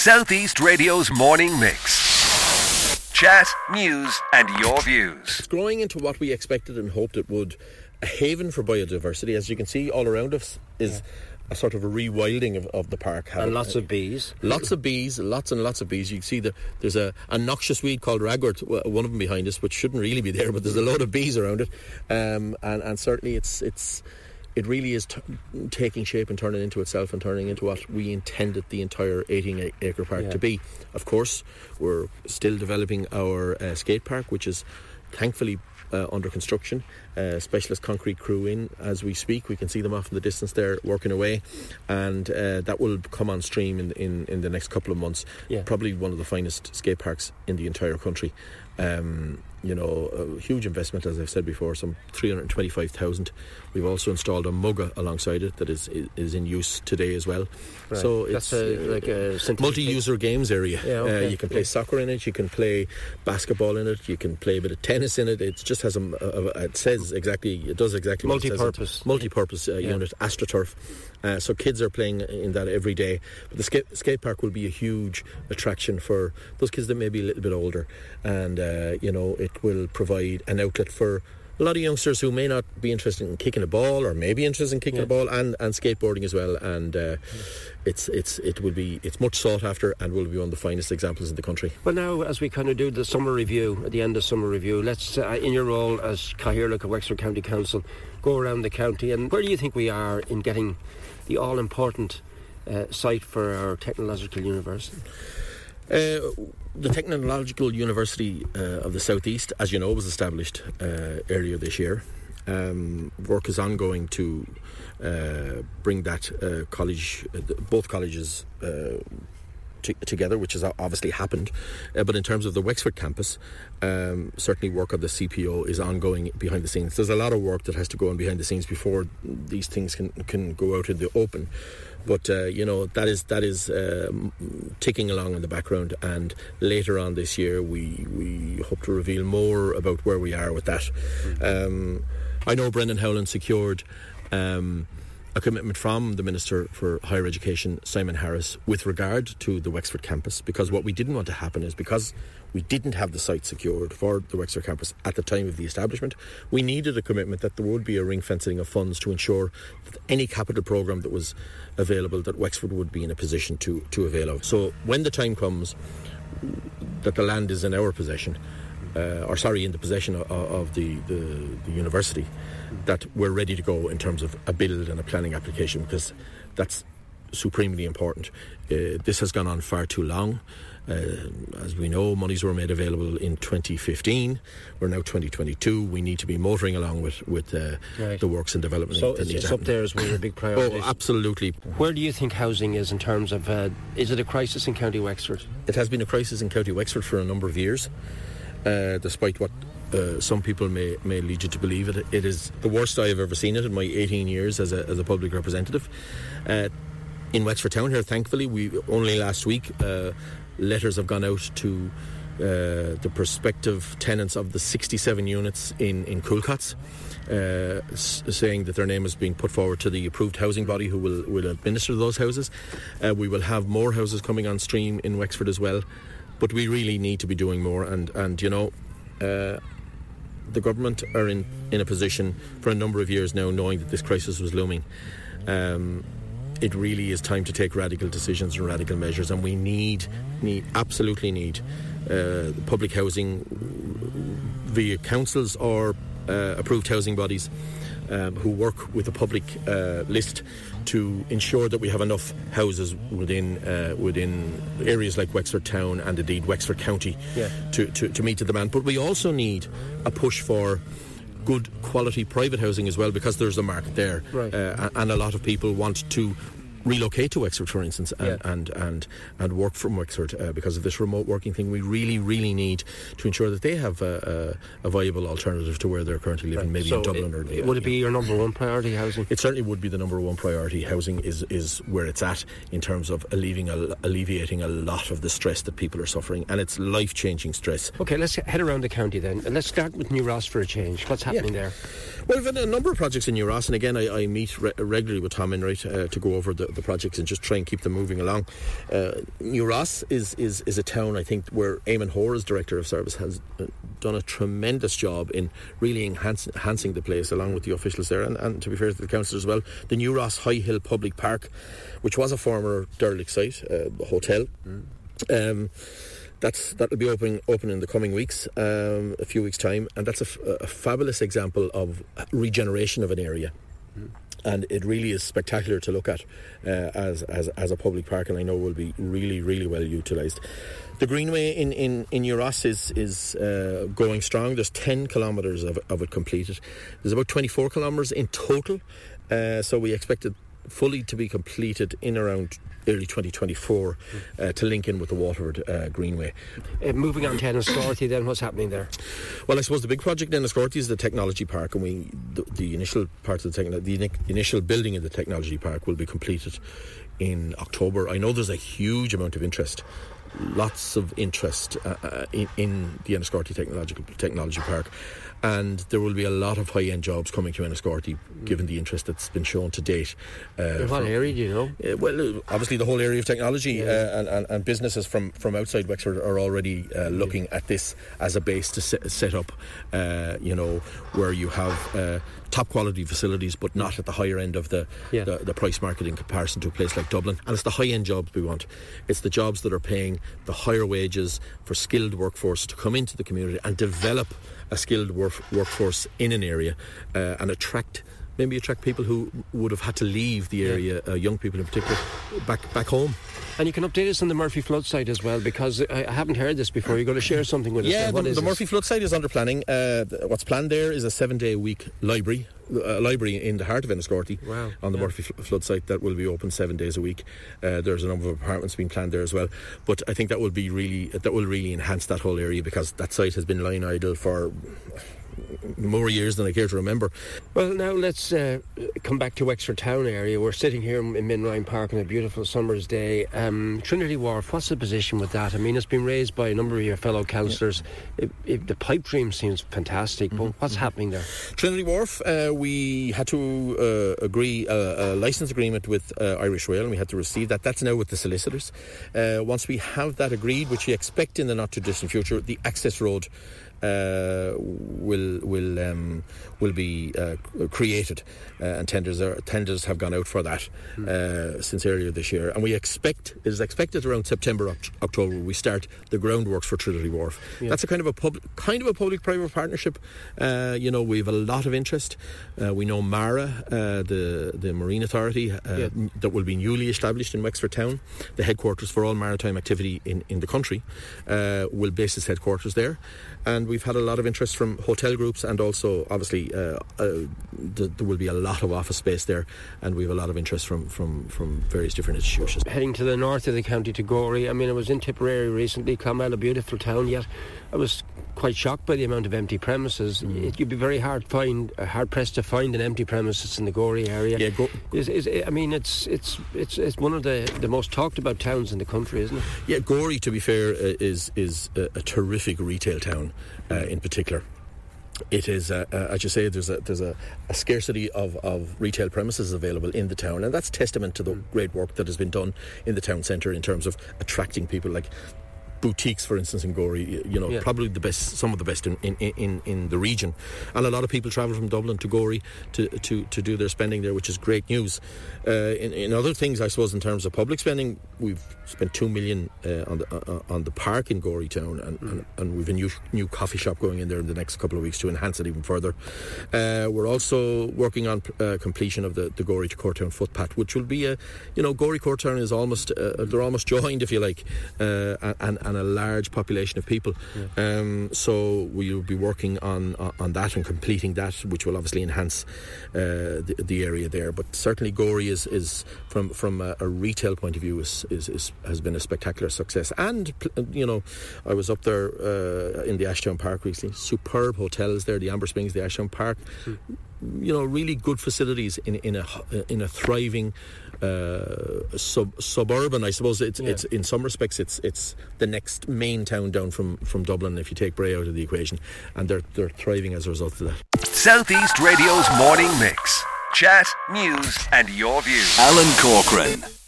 Southeast Radio's morning mix. Chat, news, and your views. It's growing into what we expected and hoped it would. A haven for biodiversity, as you can see all around us, is a sort of a rewilding of, of the park. And lots of bees. Lots of bees, lots and lots of bees. You can see that there's a, a noxious weed called ragwort, one of them behind us, which shouldn't really be there, but there's a load of bees around it. Um, and, and certainly it's it's it really is t- taking shape and turning into itself and turning into what we intended the entire 18 acre park Yeah. to be. Of course, we're still developing our uh, skate park, which is thankfully uh, under construction. Uh, specialist concrete crew in as we speak. We can see them off in the distance there working away, and uh, that will come on stream in, in, in the next couple of months. Yeah. Probably one of the finest skate parks in the entire country. Um, you know, a huge investment, as I've said before, some 325,000. We've also installed a MUGA alongside it that is is in use today as well. Right. So That's it's a- uh, like a multi-user games area. Yeah, okay. uh, you can play soccer in it. You can play basketball in it. You can play a bit of tennis in it. It just has a, a- it says exactly it does exactly what it says. Multi-purpose. Multi-purpose uh, Yeah. unit astroturf. Uh, so kids are playing in that every day. But the skate, skate park will be a huge attraction for those kids that may be a little bit older, and uh, you know it will provide an outlet for. A lot of youngsters who may not be interested in kicking a ball, or may be interested in kicking Yeah. a ball, and, and skateboarding as well, and uh, it's it's it will be it's much sought after, and will be one of the finest examples in the country. Well, now as we kind of do the summer review at the end of summer review, let's uh, in your role as Cathaoirleach at Wexford County Council, go around the county and where do you think we are in getting the all important uh, site for our technological university? Uh, the Technological University uh, of the Southeast, as you know, was established uh, earlier this year. Um, work is ongoing to uh, bring that uh, college, uh, both colleges. Uh, t- together, which has obviously happened. Uh, but in terms of the Wexford campus, um, certainly work of the CPO is ongoing behind the scenes. There's a lot of work that has to go on behind the scenes before these things can can go out in the open. But uh, you know that is that is um, ticking along in the background, and later on this year we we hope to reveal more about where we are with that. Um, I know Brendan Howlin secured. Um, a commitment from the Minister for Higher Education, Simon Harris, with regard to the Wexford campus, because what we didn't want to happen is because we didn't have the site secured for the Wexford campus at the time of the establishment, we needed a commitment that there would be a ring fencing of funds to ensure that any capital programme that was available, that Wexford would be in a position to, to avail of. So when the time comes that the land is in our possession, uh, or sorry, in the possession of, of the, the, the university, that we're ready to go in terms of a build and a planning application because that's supremely important. Uh, this has gone on far too long. Uh, as we know, monies were made available in 2015. We're now 2022. We need to be motoring along with with uh, Right. the works and development So that it's, it's up there as one of your big priorities. Oh, absolutely. Where do you think housing is in terms of? Uh, is it a crisis in County Wexford? It has been a crisis in County Wexford for a number of years, uh, despite what uh, some people may, may lead you to believe. It, it is the worst I have ever seen it in my 18 years as a, as a public representative. Uh, in Wexford Town here, thankfully, we only last week uh, letters have gone out to uh, the prospective tenants of the 67 units in in Coolcotts. Uh, saying that their name is being put forward to the approved housing body who will, will administer those houses. Uh, we will have more houses coming on stream in Wexford as well, but we really need to be doing more. And, and you know, uh, the government are in, in a position for a number of years now, knowing that this crisis was looming. Um, it really is time to take radical decisions and radical measures, and we need, need absolutely need uh, public housing via councils or uh, approved housing bodies um, who work with the public uh, list to ensure that we have enough houses within uh, within areas like Wexford Town and indeed Wexford County Yeah. to, to, to meet the demand. But we also need a push for good quality private housing as well because there's a market there Right. uh, and a lot of people want to relocate to Wexford for instance and, Yeah. and, and, and work from Wexford uh, because of this remote working thing we really really need to ensure that they have a, a, a viable alternative to where they're currently living maybe So in Dublin it- or would it be your number one priority, housing? it certainly would be the number one priority. Housing is, is where it's at in terms of alleviating a, alleviating a lot of the stress that people are suffering, and it's life changing stress. Okay, let's head around the county then. And let's start with New Ross for a change. What's happening there? Well, we've had a number of projects in New Ross, and again, I, I meet re- regularly with Tom Enright uh, to go over the, the projects and just try and keep them moving along. Uh, New Ross is, is is a town I think where Eamon Hoare, as director of service, has uh, done a tremendous job in really enhance, enhancing the place along with the officials there, and, and to be fair to the council as well. The New Ross High Hill Public Park, which was a former derelict site, uh, hotel. Mm. Um, that's that'll be open open in the coming weeks, um, a few weeks time, and that's a, a, fabulous example of regeneration of an area. And it really is spectacular to look at uh, as, as as a public park, and I know will be really really well utilised. The Greenway in in in New is is uh, going strong. There's 10 kilometres of, of it completed. There's about 24 kilometres in total, uh, so we expect it fully to be completed in around early 2024 uh, to link in with the Waterford uh, Greenway. Uh, moving on to Enniscorthy, then what's happening there? Well, I suppose the big project in Enniscorthy is the technology park, and we the, the initial part of the, techn- the initial building of the technology park will be completed in October. I know there's a huge amount of interest lots of interest uh, uh, in, in, the Enniscorthy Technological Technology Park and there will be a lot of high-end jobs coming to Enniscorthy given the interest that's been shown to date. Uh, what area do you know? Uh, well, uh, obviously the whole area of technology yeah. uh, and, and, and, businesses from, from outside Wexford are already uh, looking yeah. at this as a base to set, set up, uh, you know, where you have top quality facilities but not at the higher end of the, yeah. the, the price market in comparison to a place like Dublin. And it's the high-end jobs we want. It's the jobs that are paying the higher wages for skilled workforce to come into the community and develop a skilled work, workforce in an area uh, and attract maybe attract people who would have had to leave the area, yeah. uh, young people in particular, back back home. And you can update us on the Murphy Flood site as well because I haven't heard this before. You're going to share something with us. Yeah, the, the Murphy Flood site is under planning. Uh, what's planned there is a seven day a week library. A library in the heart of Enniscorthy wow. on the yeah. Murphy flood site that will be open seven days a week. Uh, there's a number of apartments being planned there as well, but I think that will be really that will really enhance that whole area because that site has been lying idle for more years than I care to remember. Well, now let's uh, come back to Wexford Town area. We're sitting here in Min Ryan Park on a beautiful summer's day. Um, Trinity Wharf, what's the position with that? I mean, it's been raised by a number of your fellow councillors. Yeah. the pipe dream seems fantastic, mm-hmm. but what's mm-hmm. happening there? Trinity Wharf, uh, we had to uh, agree a, a, license agreement with uh, Irish Rail and we had to receive that. That's now with the solicitors. Uh, once we have that agreed, which we expect in the not too distant future, the access road uh, will will um, will be uh, created, uh, and tenders are, tenders have gone out for that mm. since earlier this year, and we expect it is expected around September October we start the groundworks for Trinity Wharf. Yeah. That's a kind of a public kind of a public private partnership. Uh, you know, we have a lot of interest. We know MARA, the the Marine Authority, yeah. that will be newly established in Wexford Town, the headquarters for all maritime activity in in the country, will base its headquarters there and we've had a lot of interest from hotel groups and also obviously uh, uh, th- there will be a lot of office space there and we have a lot of interest from, from, from various different institutions. Heading to the north of the county to Gorey, I mean I was in Tipperary recently, Clonmel, a beautiful town yet I was quite shocked by the amount of empty premises. Mm. It, would be very hard find uh, hard pressed to find an empty premises in the Gorey area. Yeah, go- is, is, I mean, it's it's it's it's one of the, the most talked about towns in the country, isn't it? Yeah, Gorey, to be fair, uh, is is a, a, terrific retail town uh, in particular it is, uh, uh, as you say, there's a there's a, a, scarcity of, of retail premises available in the town, and that's testament to the mm. great work that has been done in the town centre in terms of attracting people like boutiques, for instance, in Gorey. You know, yeah. probably the best, some of the best in, in, in, in the region. And a lot of people travel from Dublin to Gorey to, to, to do their spending there, which is great news. Uh, in, in other things, I suppose, in terms of public spending, we've spent two million uh, on the uh, on the park in Gorey Town, and, mm. and, and, we've a new new coffee shop going in there in the next couple of weeks to enhance it even further. Uh, we're also working on uh, completion of the, the Gorey to Courtown footpath, which will be a, you know, Gorey Courtown is almost uh, they're almost joined, if you like, and and a large population of people. Yeah. Um, so we'll be working on on that and completing that, which will obviously enhance uh, the, the, area there. But certainly, Gorey is, is from from a, a retail point of view is, is, is, has been a spectacular success. And you know, I was up there uh, in the Ashdown Park recently. Superb hotels there, the Amber Springs, the Ashdown Park. Mm you know, really good facilities in in a in a thriving uh, sub, suburban. I suppose it's yeah. it's in some respects it's it's the next main town down from from Dublin if you take Bray out of the equation, and they're they're thriving as a result of that. Southeast Radio's morning mix. Chat, news, and your views. Alan Corcoran.